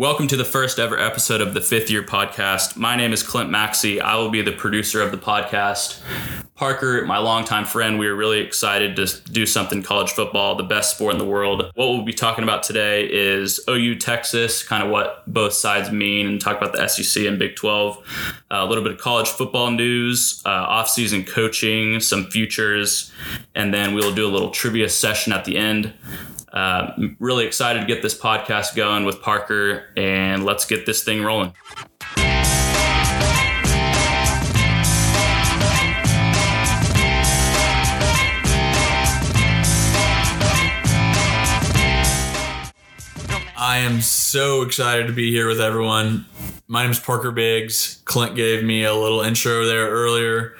Welcome to the first ever episode of the Fifth Year Podcast. My name is Clint Maxey. I will be the producer of the podcast. Parker, my longtime friend, we are really excited to do something college football, the best sport in the world. What we'll be talking about today is OU Texas, kind of what both sides mean, and talk about the SEC and Big 12. Uh, a little bit of college football news, uh, off-season coaching, some futures, and then we'll do a little trivia session at the end. Uh, really excited to get this podcast going with Parker, and let's get this thing rolling. I am so excited to be here with everyone. My name is Parker Biggs. Clint gave me a little intro there earlier.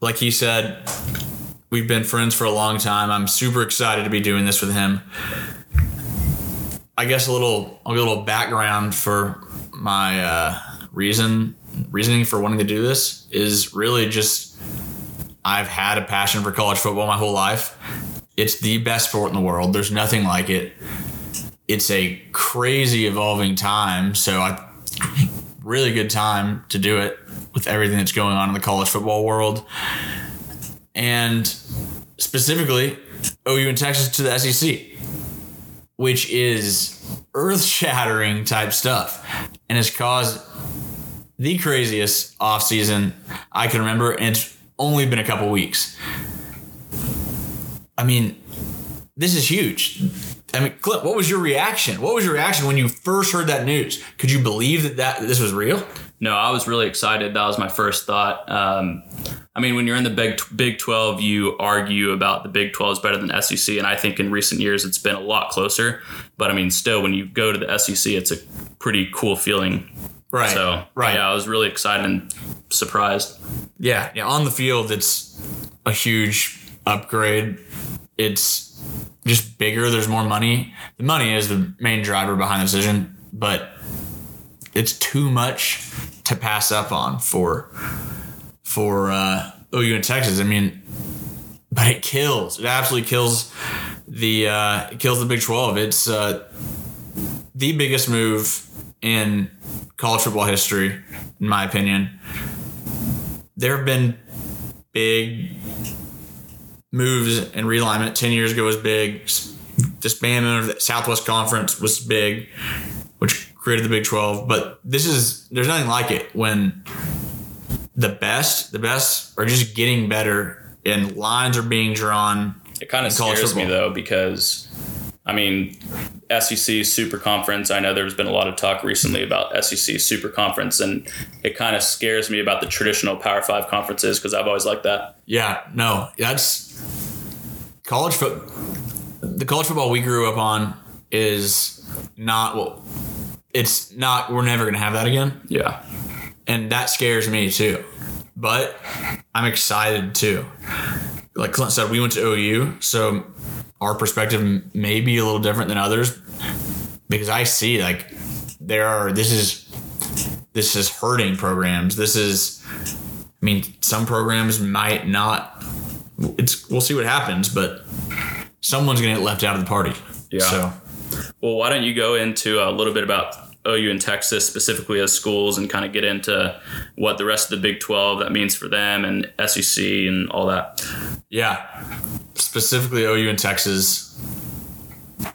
Like he said, we've been friends for a long time. I'm super excited to be doing this with him. I guess a little, a little background for my uh, reason, reasoning for wanting to do this is really just I've had a passion for college football my whole life. It's the best sport in the world. There's nothing like it it's a crazy evolving time. So I really good time to do it with everything that's going on in the college football world. And specifically OU and Texas to the SEC, which is earth shattering type stuff and has caused the craziest offseason I can remember. And it's only been a couple weeks. I mean, this is huge I mean, Clint, what was your reaction? What was your reaction when you first heard that news? Could you believe that, that this was real? No, I was really excited. That was my first thought. Um, I mean, when you're in the Big Big 12, you argue about the Big 12 is better than SEC, and I think in recent years it's been a lot closer. But I mean, still, when you go to the SEC, it's a pretty cool feeling. Right. So, right. Yeah, I was really excited and surprised. Yeah. Yeah. On the field, it's a huge upgrade. It's just bigger. There's more money. The money is the main driver behind the decision, but it's too much to pass up on for for uh, OU and Texas. I mean, but it kills. It absolutely kills the uh, kills the Big Twelve. It's uh, the biggest move in college football history, in my opinion. There have been big moves and realignment 10 years ago was big. Disbandment of the Southwest Conference was big, which created the Big 12. But this is, there's nothing like it when the best, the best are just getting better and lines are being drawn. It kind of scares football. me though, because I mean, SEC Super Conference. I know there's been a lot of talk recently about SEC Super Conference, and it kind of scares me about the traditional Power Five conferences because I've always liked that. Yeah, no, that's college foot. The college football we grew up on is not well. It's not. We're never going to have that again. Yeah, and that scares me too. But I'm excited too. Like Clint said, we went to OU, so our perspective may be a little different than others because I see like there are this is this is hurting programs. This is I mean some programs might not it's we'll see what happens, but someone's going to get left out of the party. Yeah. So well, why don't you go into a little bit about OU and Texas specifically as schools and kind of get into what the rest of the Big 12 that means for them and SEC and all that. Yeah specifically OU and Texas.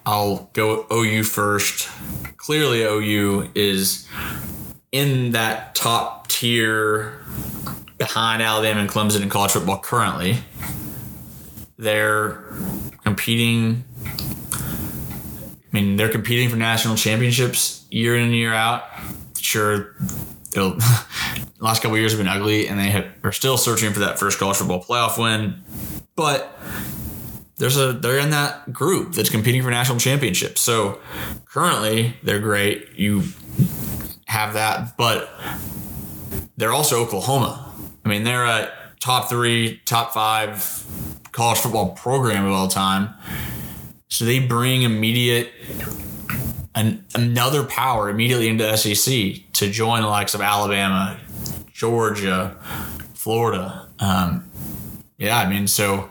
I'll go OU first. Clearly, OU is in that top tier behind Alabama and Clemson in college football currently. They're competing. I mean, they're competing for national championships year in and year out. Sure, the last couple years have been ugly, and they have, are still searching for that first college football playoff win. But there's a they're in that group that's competing for national championships. So currently they're great. You have that, but they're also Oklahoma. I mean, they're a top three, top five college football program of all time. So they bring immediate an, another power immediately into SEC to join the likes of Alabama, Georgia, Florida. Um, yeah, I mean, so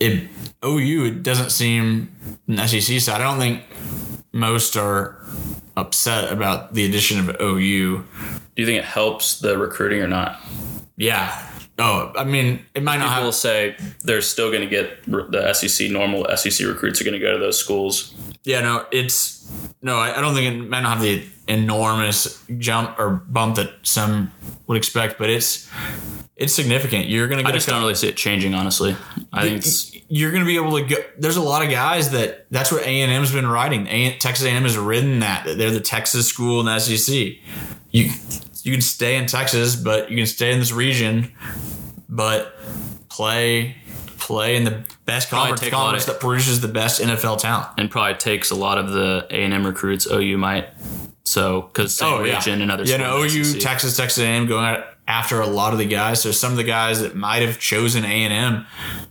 it OU it doesn't seem an SEC side. I don't think most are upset about the addition of OU. Do you think it helps the recruiting or not? Yeah. Oh, I mean, it might not People have. say they're still going to get the SEC normal SEC recruits are going to go to those schools. Yeah, no, it's no. I, I don't think it might not have the enormous jump or bump that some would expect, but it's it's significant. You're gonna I get just a don't really see it changing, honestly. I think it's you're going to be able to go. There's a lot of guys that that's what A and M's been writing. A, Texas A&M has ridden that. that They're the Texas school in the SEC. You you can stay in Texas, but you can stay in this region, but play play in the best Probably conference, a conference that produces the best NFL talent. and probably takes a lot of the A and M recruits OU might. So because same oh, region and other Oh, yeah, no, schools in the OU, SEC. Texas, Texas A&M going out after a lot of the guys. So some of the guys that might have chosen A&M,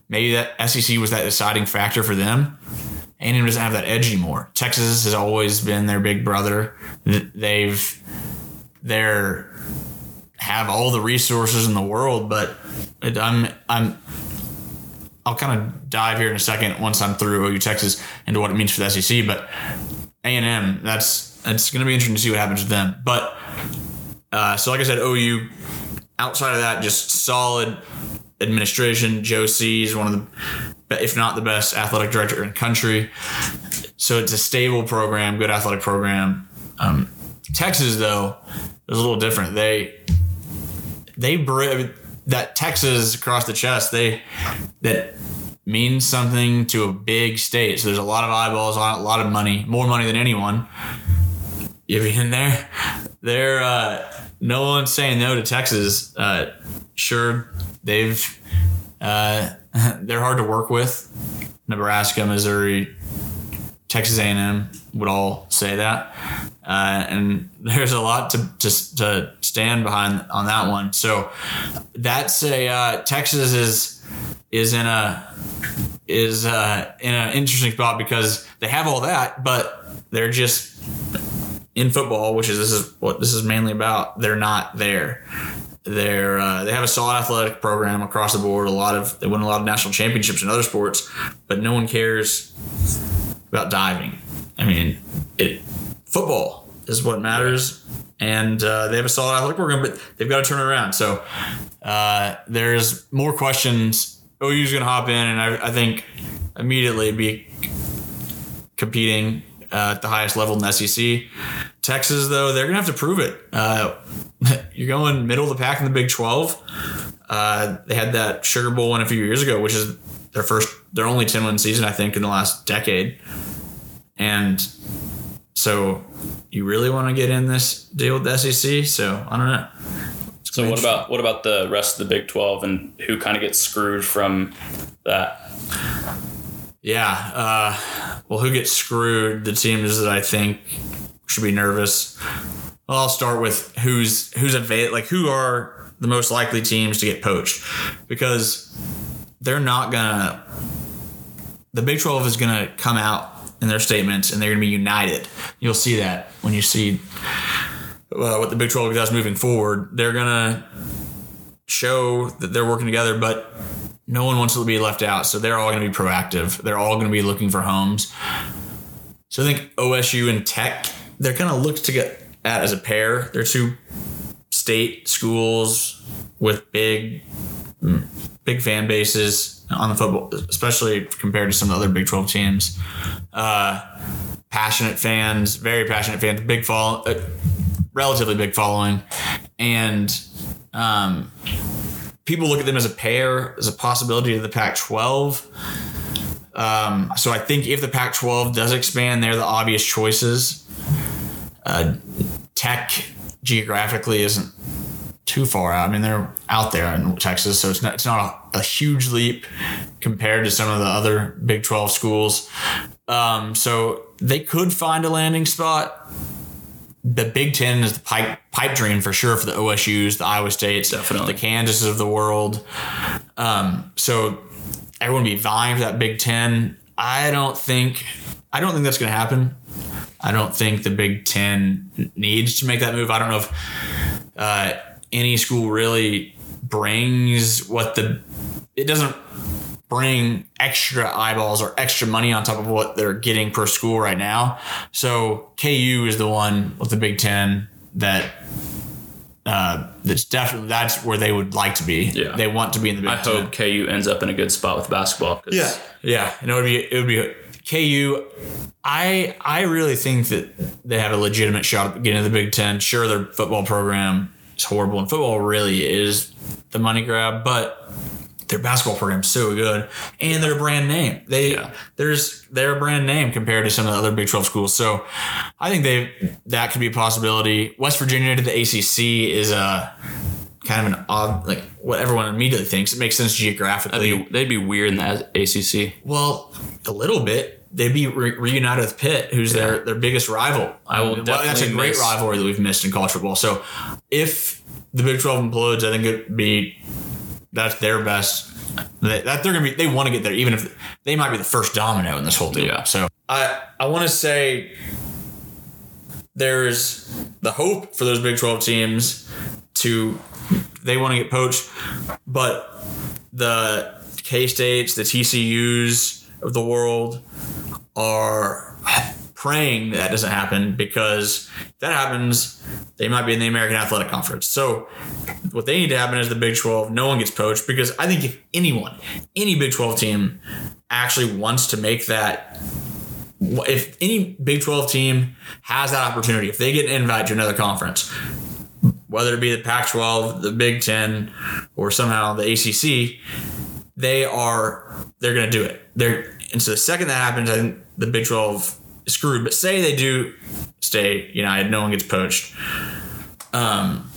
maybe that SEC was that deciding factor for them. A&M doesn't have that edge anymore. Texas has always been their big brother. They've they're have all the resources in the world, but it, I'm I'm I'll kind of dive here in a second once I'm through OU Texas into what it means for the SEC. But A and M, that's it's going to be interesting to see what happens with them. But uh, so, like I said, OU. Outside of that, just solid administration. Joe C is one of the, if not the best athletic director in the country. So it's a stable program, good athletic program. Um, Texas, though, is a little different. They they that Texas across the chest. They that means something to a big state. So there's a lot of eyeballs on it, a lot of money, more money than anyone. You ever been there? They're uh, no one's saying no to Texas. Uh, sure, they've uh, they're hard to work with. Nebraska, Missouri, Texas A&M would all say that, uh, and there's a lot to, to to stand behind on that one. So that's a uh, Texas is is in a is uh, in an interesting spot because they have all that, but they're just in football, which is this is what this is mainly about. They're not there. They're uh, they have a solid athletic program across the board. A lot of they win a lot of national championships in other sports, but no one cares about diving. I mean, it football is what matters, and uh, they have a solid athletic program, but they've got to turn it around. So uh, there's more questions. OU's going to hop in, and I, I think immediately be competing uh, at the highest level in the SEC. Texas, though, they're going to have to prove it. Uh, you're going middle of the pack in the Big 12. Uh, they had that Sugar Bowl win a few years ago, which is their first, their only 10 win season, I think, in the last decade. And so you really want to get in this deal with the SEC? So I don't know. So what about what about the rest of the Big Twelve and who kind of gets screwed from that? Yeah. Uh, well, who gets screwed? The teams that I think should be nervous. Well, I'll start with who's who's avail like who are the most likely teams to get poached because they're not gonna. The Big Twelve is gonna come out in their statements and they're gonna be united. You'll see that when you see uh, what the Big Twelve does moving forward. They're gonna show that they're working together, but no one wants to be left out. So they're all going to be proactive. They're all going to be looking for homes. So I think OSU and Tech, they're kind of looked to get at as a pair. They're two state schools with big, mm, big fan bases on the football, especially compared to some of the other Big 12 teams. Uh, passionate fans, very passionate fans, big follow, uh, relatively big following, and um, people look at them as a pair, as a possibility to the Pac-12. Um, so I think if the Pac-12 does expand, they're the obvious choices. Uh, Tech geographically isn't too far out. I mean, they're out there in Texas, so it's not it's not a, a huge leap compared to some of the other Big 12 schools. Um, so they could find a landing spot. The Big Ten is the pipe pipe dream for sure for the OSU's, the Iowa States, Definitely. the Kansases of the world. Um, so everyone would be vying for that Big Ten. I don't think I don't think that's going to happen. I don't think the Big Ten needs to make that move. I don't know if uh, any school really brings what the it doesn't bring extra eyeballs or extra money on top of what they're getting per school right now. So KU is the one with the Big Ten that uh, that's definitely that's where they would like to be. Yeah. they want to be in the Big I Ten. hope KU ends up in a good spot with basketball. Yeah, yeah, and it would be it would be KU. I I really think that they have a legitimate shot at getting to the Big Ten. Sure, their football program is horrible, and football really is the money grab, but their basketball program is so good, and they're brand name. They Yeah. there's they're brand name compared to some of the other Big Twelve schools. So I think they that could be a possibility. West Virginia to the ACC is a kind of an odd like what everyone immediately thinks. It makes sense geographically. They'd be, they'd be weird in the ACC. Well, a little bit. They'd be re- reunited with Pitt, who's their their biggest rival. I will mean, well, that's a great miss- rivalry that we've missed in college football. So, if the Big Twelve implodes, I think it'd be that's their best. That that they're gonna be. They want to get there, even if they might be the first domino in this whole deal. Yeah. So I I want to say there's the hope for those Big Twelve teams to they want to get poached, but the K States, the TCUs of the world are praying that doesn't happen because if that happens, they might be in the American Athletic Conference. So what they need to happen is the Big 12, no one gets poached because I think if anyone, any Big 12 team actually wants to make that if any Big 12 team has that opportunity, if they get an invite to another conference, whether it be the Pac 12, the Big 10, or somehow the ACC, they are they're going to do it. They're and so the second that happens, I think the Big Twelve is screwed. But say they do stay United, no one gets poached. Um,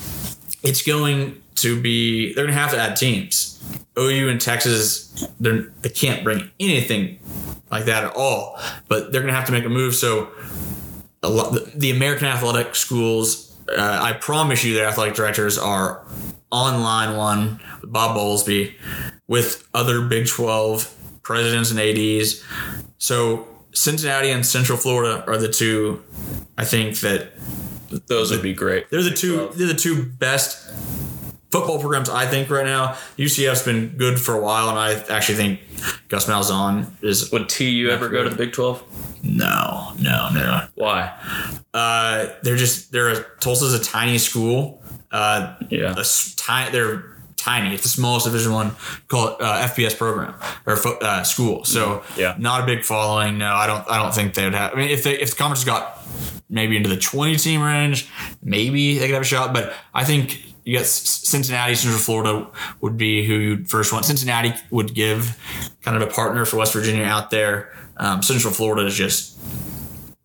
it's going to be they're going to have to add teams. OU and Texas, they're they can't bring anything like that at all. But they're going to have to make a move. So a lot, the, the American athletic schools, uh, I promise you, their athletic directors are on line one Bob Bowlesby with other Big 12 presidents and ADs. So Cincinnati and Central Florida are the two, I think that Those would be great. they're the two they're the two best football programs I think right now. UCF's been good for a while, and I actually think Gus Malzahn is Would TU ever go to the Big 12? no, no, no. Why? Uh, they're just they're a, Tulsa's a tiny school. Uh, Yeah. a s- ti- they're tiny. It's the smallest Division One call it uh, FBS program or fo- uh, school. So Yeah. not a big following. No, I don't. I don't think they would have. I mean, if they if the conference got maybe into the twenty team range, maybe they could have a shot. But I think. You got Cincinnati, Central Florida would be who you'd first want. Cincinnati would give kind of a partner for West Virginia out there. Um, Central Florida has just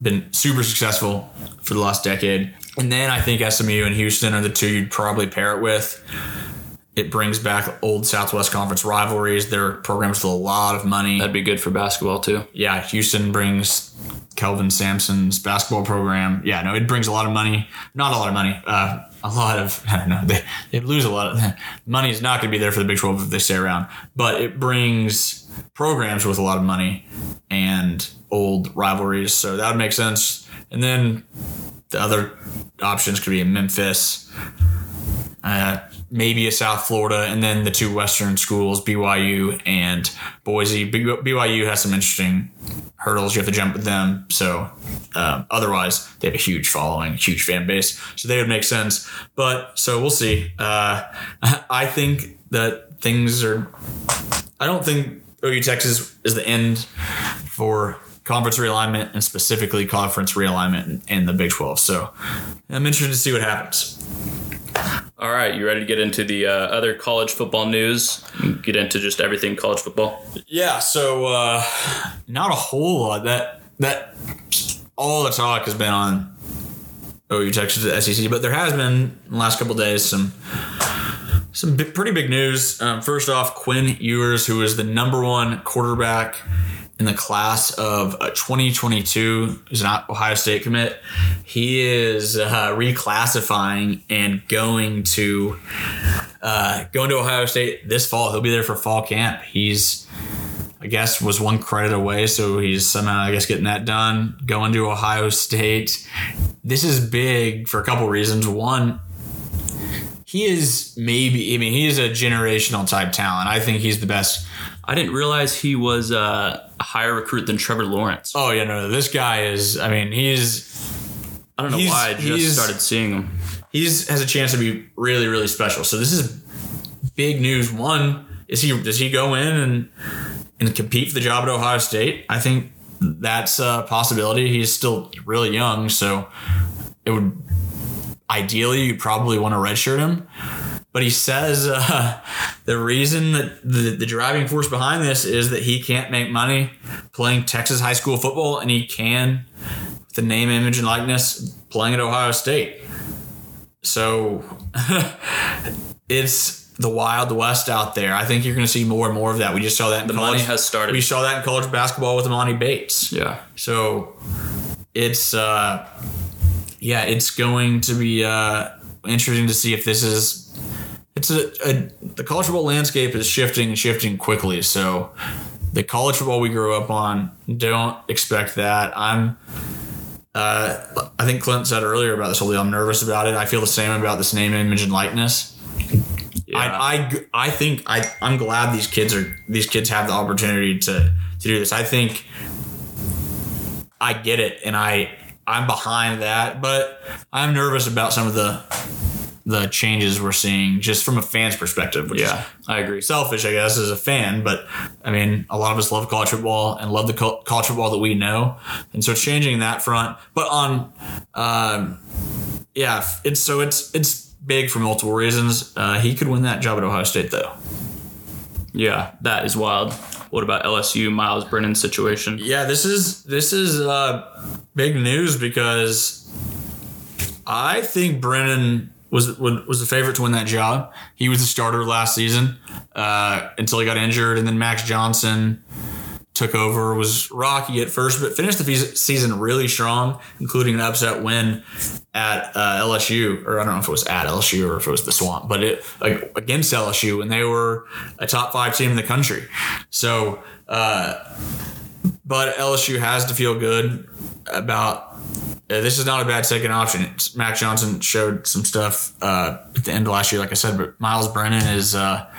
been super successful for the last decade. And then I think SMU and Houston are the two you'd probably pair it with. It brings back old Southwest Conference rivalries. Their programs with a lot of money. That'd be good for basketball too. yeah, Houston brings Kelvin Sampson's basketball program. Yeah, no, it brings a lot of money. Not a lot of money. Uh, a lot of I don't know. They, they lose a lot of money. Is not going to be there for the Big Twelve if they stay around. But it brings programs with a lot of money and old rivalries. So that would make sense. And then the other options could be in Memphis, uh, maybe a South Florida, and then the two Western schools, BYU and Boise. BYU has some interesting hurdles you have to jump with them. So um, otherwise, they have a huge following, huge fan base. So they would make sense. But so we'll see. Uh, I think that things are. I don't think OU Texas is the end for conference realignment and specifically conference realignment in, in the Big 12. So I'm interested to see what happens. All right, you ready to get into the uh, other college football news? Get into just everything college football. Yeah, so uh, not a whole lot. That that all the talk has been on OU Texas the SEC, but there has been in the last couple days some some pretty big news. Um, first off, Quinn Ewers, who is the number one quarterback in the class of uh, 2022, is an Ohio State commit. He is uh, reclassifying and going to uh, going to Ohio State this fall. He'll be there for fall camp. He's I guess was one credit away, so he's somehow I guess getting that done. Going to Ohio State. This is big for a couple reasons. One, he is maybe I mean he is a generational type talent. I think he's the best I didn't realize he was uh, a higher recruit than Trevor Lawrence. Oh yeah, no, this guy is. I mean, he's I don't know he's- why I just started seeing him. he's has a chance to be really really special. So this is big news. One is he does he go in and and compete for the job at Ohio State? I think that's a possibility. He's still really young, so it would ideally you probably want to redshirt him. But he says uh, the reason that the, the driving force behind this is that he can't make money playing Texas high school football, and he can, with the name, image, and likeness, playing at Ohio State. So it's the wild west out there. I think you're going to see more and more of that. We just saw that in The college. money has started. we saw that in college basketball with Emoni Bates. yeah. So it's uh yeah, it's going to be uh interesting to see if this is it's a, a the college football landscape is shifting and shifting quickly. So the college football we grew up on, don't expect that. I'm uh, I think Clint said earlier about this whole deal. I'm nervous about it. I feel the same about this name, image, and likeness. Yeah. I, I, I think I, I'm glad these kids are these kids have the opportunity to to do this. I think I get it, and I I'm behind that, but I'm nervous about some of the the changes we're seeing just from a fan's perspective. Which yeah. I agree. selfish, I guess, as a fan, but I mean, a lot of us love college football and love the col- college football that we know, and so it's changing that front. But on, um, yeah, it's so it's it's big for multiple reasons. Uh, he could win that job at Ohio State, though. Yeah, that is wild. What about LSU Myles Brennan situation? Yeah, this is this is uh, big news because I think Brennan was was the favorite to win that job. He was the starter last season uh, until he got injured, and then Max Johnson took over. Was rocky at first, but finished the season really strong, including an upset win at uh, LSU, or I don't know if it was at LSU or if it was the Swamp, but it like against LSU, and they were a top five team in the country. So. Uh, but LSU has to feel good about. Uh, this is not a bad second option. It's, Max Johnson showed some stuff uh, at the end of last year, like I said. But Myles Brennan is uh,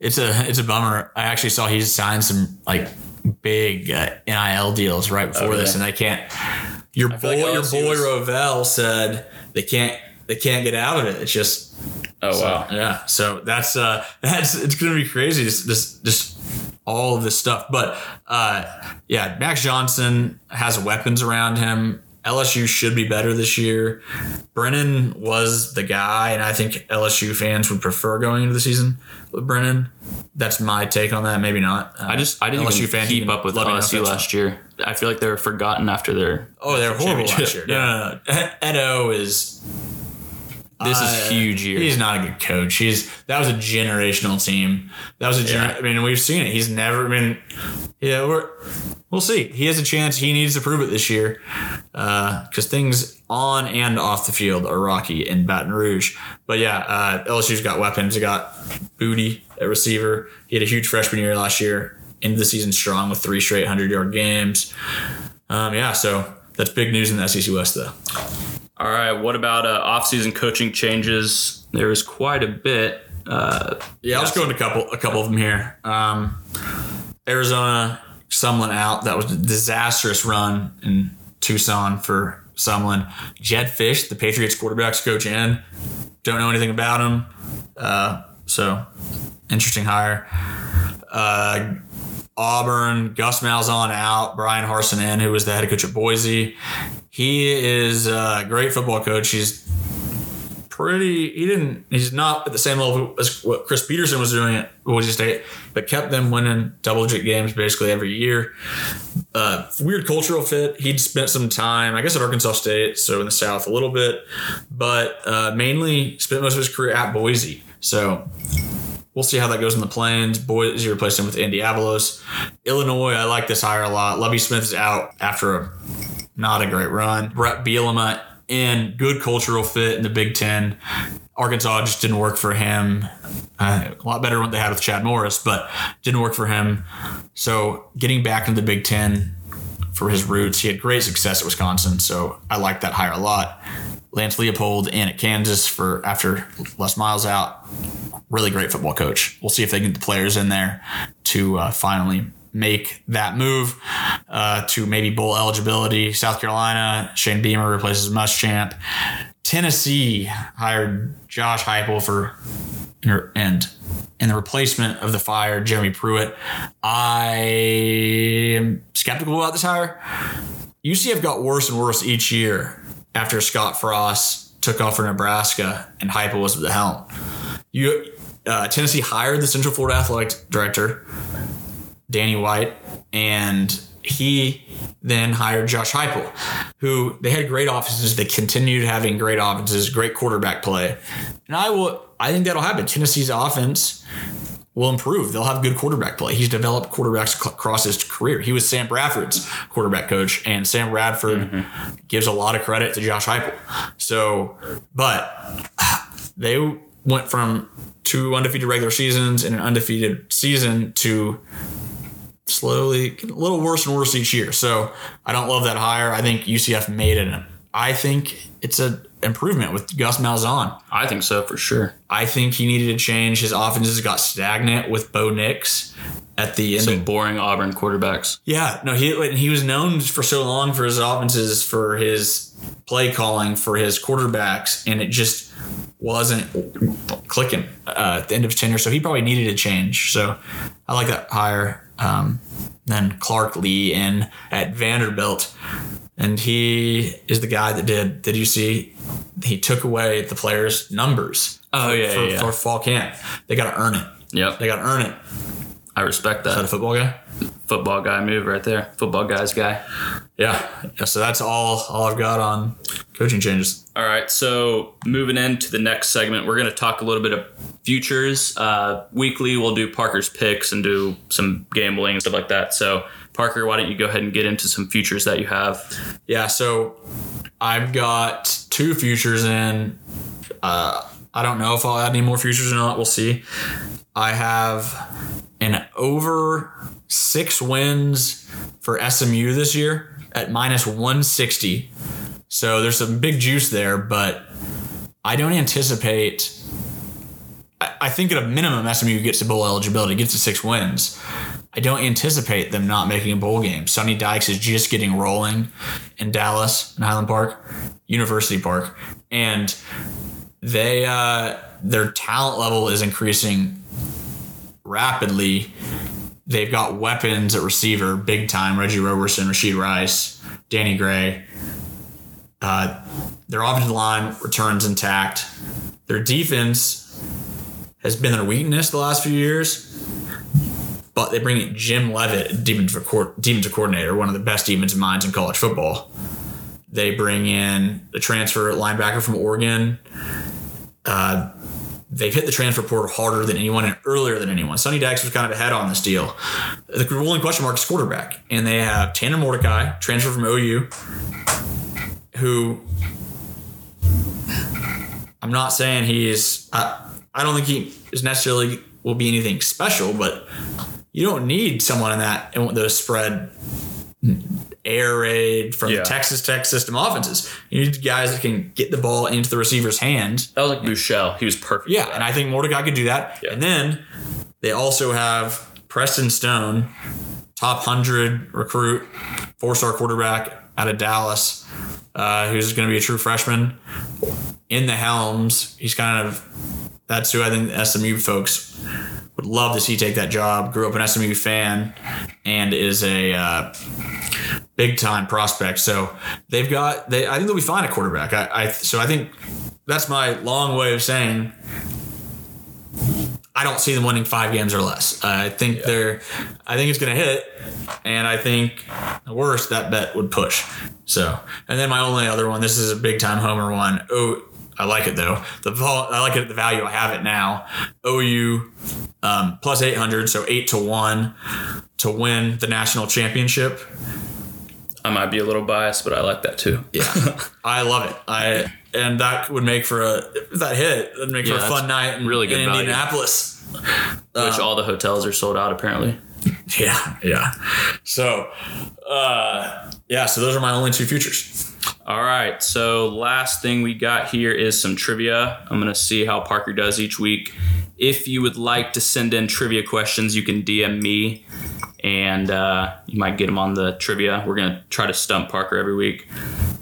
it's a it's a bummer. I actually saw he's signed some like big uh, NIL deals right before this, and they can't. Your boy, like your boy was- Rovell said they can't they can't get out of it. It's just Oh wow. yeah, so that's uh that's it's gonna be crazy. Just just, just all of this stuff, but uh yeah, Max Johnson has weapons around him. LSU should be better this year. Brennan was the guy, and I think LSU fans would prefer going into the season with Brennan. That's my take on that. Maybe not. Uh, I just I didn't LSU even keep up with LSU last year. I feel like they were forgotten after their. Oh, they're horrible last year. No, no, no. Edo is This Uh, is huge year. He's not a good coach. He's that was a generational team. That was a gener- Yeah. I mean, we've seen it. He's never been. Yeah, we're we'll see. He has a chance. He needs to prove it this year because things on and off the field are rocky in Baton Rouge. But yeah, uh, LSU's got weapons. They got Boutte at receiver. He had a huge freshman year last year. Into the season strong with three straight hundred yard games. Um, yeah, so that's big news in the SEC West though. All right. What about uh, offseason coaching changes? There was quite a bit. Uh, Yeah, I'll just go into a couple a couple of them here. Um, Arizona Sumlin out. That was a disastrous run in Tucson for Sumlin. Jedd Fisch, the Patriots quarterbacks coach, in. Don't know anything about him. Uh, so interesting hire. Uh, Auburn, Gus Malzahn out, Bryan Harsin in, who was the head coach at Boise. He is a great football coach. He's pretty. He didn't. He's not at the same level as what Chris Petersen was doing at Boise State, but kept them winning double digit games basically every year. Uh, weird cultural fit. He'd spent some time, I guess, at Arkansas State, so in the South a little bit, but uh, mainly spent most of his career at Boise. So we'll see how that goes in the plains. Boise replaced him with Andy Avalos. Illinois, I like this hire a lot. Lovie Smith is out after a not a great run. Bret Bielema in good cultural fit in the Big Ten. Arkansas just didn't work for him. Uh, a lot better what they had with Chad Morris, but didn't work for him. So getting back into the Big Ten for his roots, he had great success at Wisconsin. So I like that hire a lot. Lance Leipold in at Kansas for after Les Miles out. Really great football coach. We'll see if they get the players in there to uh, finally make that move uh, to maybe bowl eligibility. South Carolina, Shane Beamer replaces Muschamp. Tennessee hired Josh Heupel for and in the replacement of the fired Jeremy Pruitt. I am skeptical about this hire. UCF got worse and worse each year after Scott Frost took off for Nebraska and Heupel was at the helm. You, uh, Tennessee hired the Central Florida athletic director, Danny White, and he then hired Josh Heupel, who they had great offenses. They continued having great offenses, great quarterback play, and I will. I think that'll happen. Tennessee's offense will improve. They'll have good quarterback play. He's developed quarterbacks across his career. He was Sam Bradford's quarterback coach, and Sam Bradford mm-hmm. gives a lot of credit to Josh Heupel. So, but they went from two undefeated regular seasons and an undefeated season to slowly a little worse and worse each year. So I don't love that hire. I think UCF made it. I think it's an improvement with Gus Malzahn. I think so for sure. I think he needed to change. His offenses got stagnant with Bo Nix at the end. Some of, boring Auburn quarterbacks. Yeah, no, he he was known for so long for his offenses, for his play calling, for his quarterbacks, and it just wasn't clicking uh, at the end of his tenure. So he probably needed a change. So I like that hire. Um, then Clark Lea in at Vanderbilt, and he is the guy that did. Did you see? He took away the players' numbers. Oh yeah, for, yeah, for fall camp. They got to earn it. Yep, they got to earn it. I respect that. Is that a football guy? Football guy move right there. Football guy's guy. Yeah. yeah. So that's all all I've got on coaching changes. All right. So moving into the next segment, we're going to talk a little bit of futures. Uh, weekly, we'll do Parker's picks and do some gambling and stuff like that. So Parker, why don't you go ahead and get into some futures that you have? Yeah. So I've got two futures in. Uh, I don't know if I'll add any more futures or not. We'll see. I have an over six wins for SMU this year at minus 160. So there's some big juice there, but I don't anticipate. I think at a minimum, SMU gets to bowl eligibility, gets to six wins. I don't anticipate them not making a bowl game. Sonny Dykes is just getting rolling in Dallas in Highland Park, University Park, and they uh, their talent level is increasing rapidly. They've got weapons at receiver, big time. Reggie Roberson, Rashee Rice, Danny Gray. Uh, their offensive line returns intact. Their defense has been their weakness the last few years, but they bring in Jim Leavitt, defensive, coordinator, one of the best defensive minds in college football. They bring in the transfer linebacker from Oregon. Uh, they've hit the transfer portal harder than anyone and earlier than anyone. Sonny Dykes was kind of ahead on this deal. The only question mark is quarterback, and they have Tanner Mordecai, transfer from OU, who I'm not saying he is. I, I don't think he is necessarily will be anything special, but you don't need someone in that in those spread air raid from yeah. the Texas Tech system offenses. You need guys that can get the ball into the receiver's hands. That was like Buechele. He was perfect. Yeah, and I think Mordecai could do that. Yeah. And then they also have Preston Stone, top 100 recruit, four star quarterback out of Dallas, uh, who's going to be a true freshman. In the helms, he's kind of that's who I think SMU folks would love to see you take that job. Grew up an SMU fan and is a uh, big time prospect. So they've got they. I think they'll be fine at quarterback. I, I so I think that's my long way of saying. I don't see them winning five games or less. I think yeah. they're. I think it's going to hit, and I think the worst that bet would push. So, and then my only other one. This is a big time homer one. Oh, I like it though. The vol- I like it at the value I have it now. OU um, plus eight hundred, so eight to one to win the national championship. I might be a little biased, but I like that too. Yeah, I love it. I and that would make for a that hit. That'd make yeah, for a fun night in really good in Indianapolis. Which um, all the hotels are sold out apparently. Yeah, yeah. So, uh, yeah. So those are my only two futures. All right. So last thing we got here is some trivia. I'm gonna see how Parker does each week If you would like to send in trivia questions, you can DM me and uh, you might get them on the trivia. We're going to try to stump Parker every week.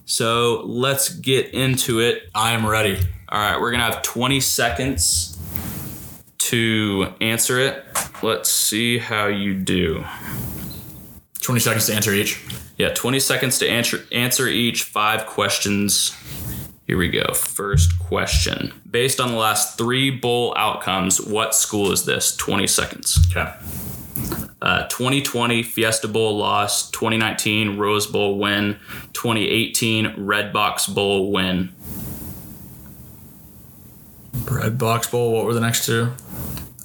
So let's get into it. I am ready. All right, we're going to have 20 seconds to answer it. Let's see how you do. 20 seconds to answer each. Yeah, 20 seconds to answer answer each five questions. Here we go. First question. Based on the last three bowl outcomes, what school is this? 20 seconds. Okay. Uh, 2020 Fiesta Bowl loss, 2019 Rose Bowl win, 2018 Redbox Bowl win. Redbox Bowl. What were the next two?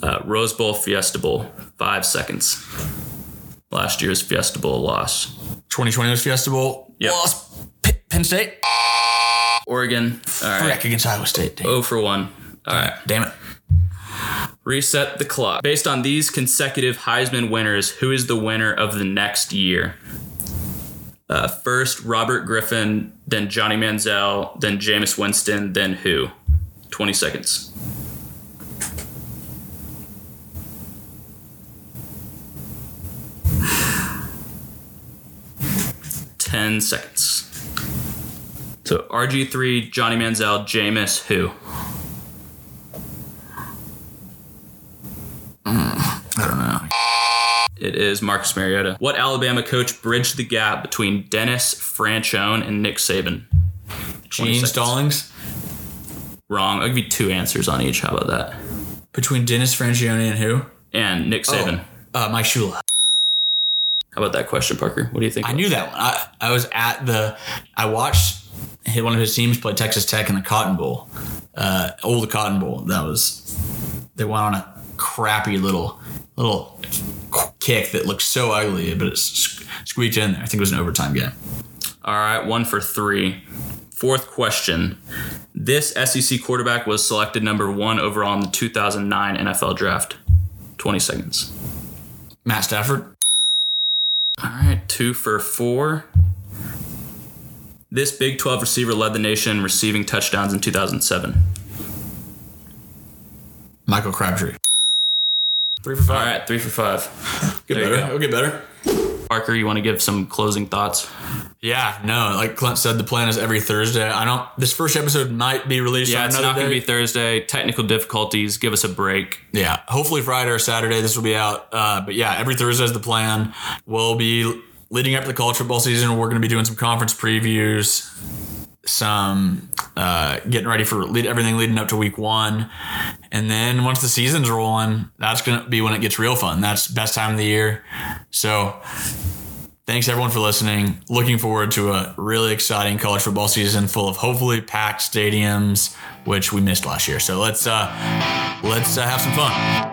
Uh, Rose Bowl, Fiesta Bowl, five seconds. Last year's Fiesta Bowl loss. 2020 was Fiesta Bowl. Yep. Lost P- Penn State. Oregon. All right. Frick against Iowa State. Damn. Oh for one. All right. Damn it. Reset the clock. Based on these consecutive Heisman winners, who is the winner of the next year? Uh, first, Robert Griffin, then Johnny Manziel, then Jameis Winston, then who? 20 seconds. Ten seconds. So RG3, Johnny Manziel, Jameis, who? I don't know. It is Marcus Mariota. What Alabama coach bridged the gap between Dennis Franchione and Nick Saban? 20 Gene. Stallings Wrong. I'll give you two answers on each. How about that? between Dennis Franchione and who? And Nick Saban. Uh, Mike Shula. How about that question, Parker? What do you think? I knew that one. I, I was at the. I watched hit one of his teams play Texas Tech in the Cotton Bowl, uh, old Cotton Bowl. That was they went on a crappy little little kick that looked so ugly, but it squeaked in there. I think it was an overtime game. All right, one for three. Fourth question. This SEC quarterback was selected number one overall in the 2009 NFL draft. 20 seconds. Matt Stafford. All right, two for four. This Big 12 receiver led the nation receiving touchdowns in 2007. Michael Crabtree. Three for five. right, three for five. get there better. go. It'll get better. Parker, you want to give some closing thoughts? Yeah, no, like Clint said, the plan is every Thursday. I don't. This first episode might be released. Yeah, on it's not going to be Thursday. Technical difficulties. Give us a break. Yeah, hopefully Friday or Saturday this will be out. Uh, but yeah, every Thursday is the plan. We'll be leading up to the college football season. We're going to be doing some conference previews, some uh, getting ready for lead, everything leading up to week one, and then once the season's rolling, that's going to be when it gets real fun. That's best time of the year. So. Thanks everyone for listening. Looking forward to a really exciting college football season full of hopefully packed stadiums, which we missed last year. So let's uh, let's uh, have some fun.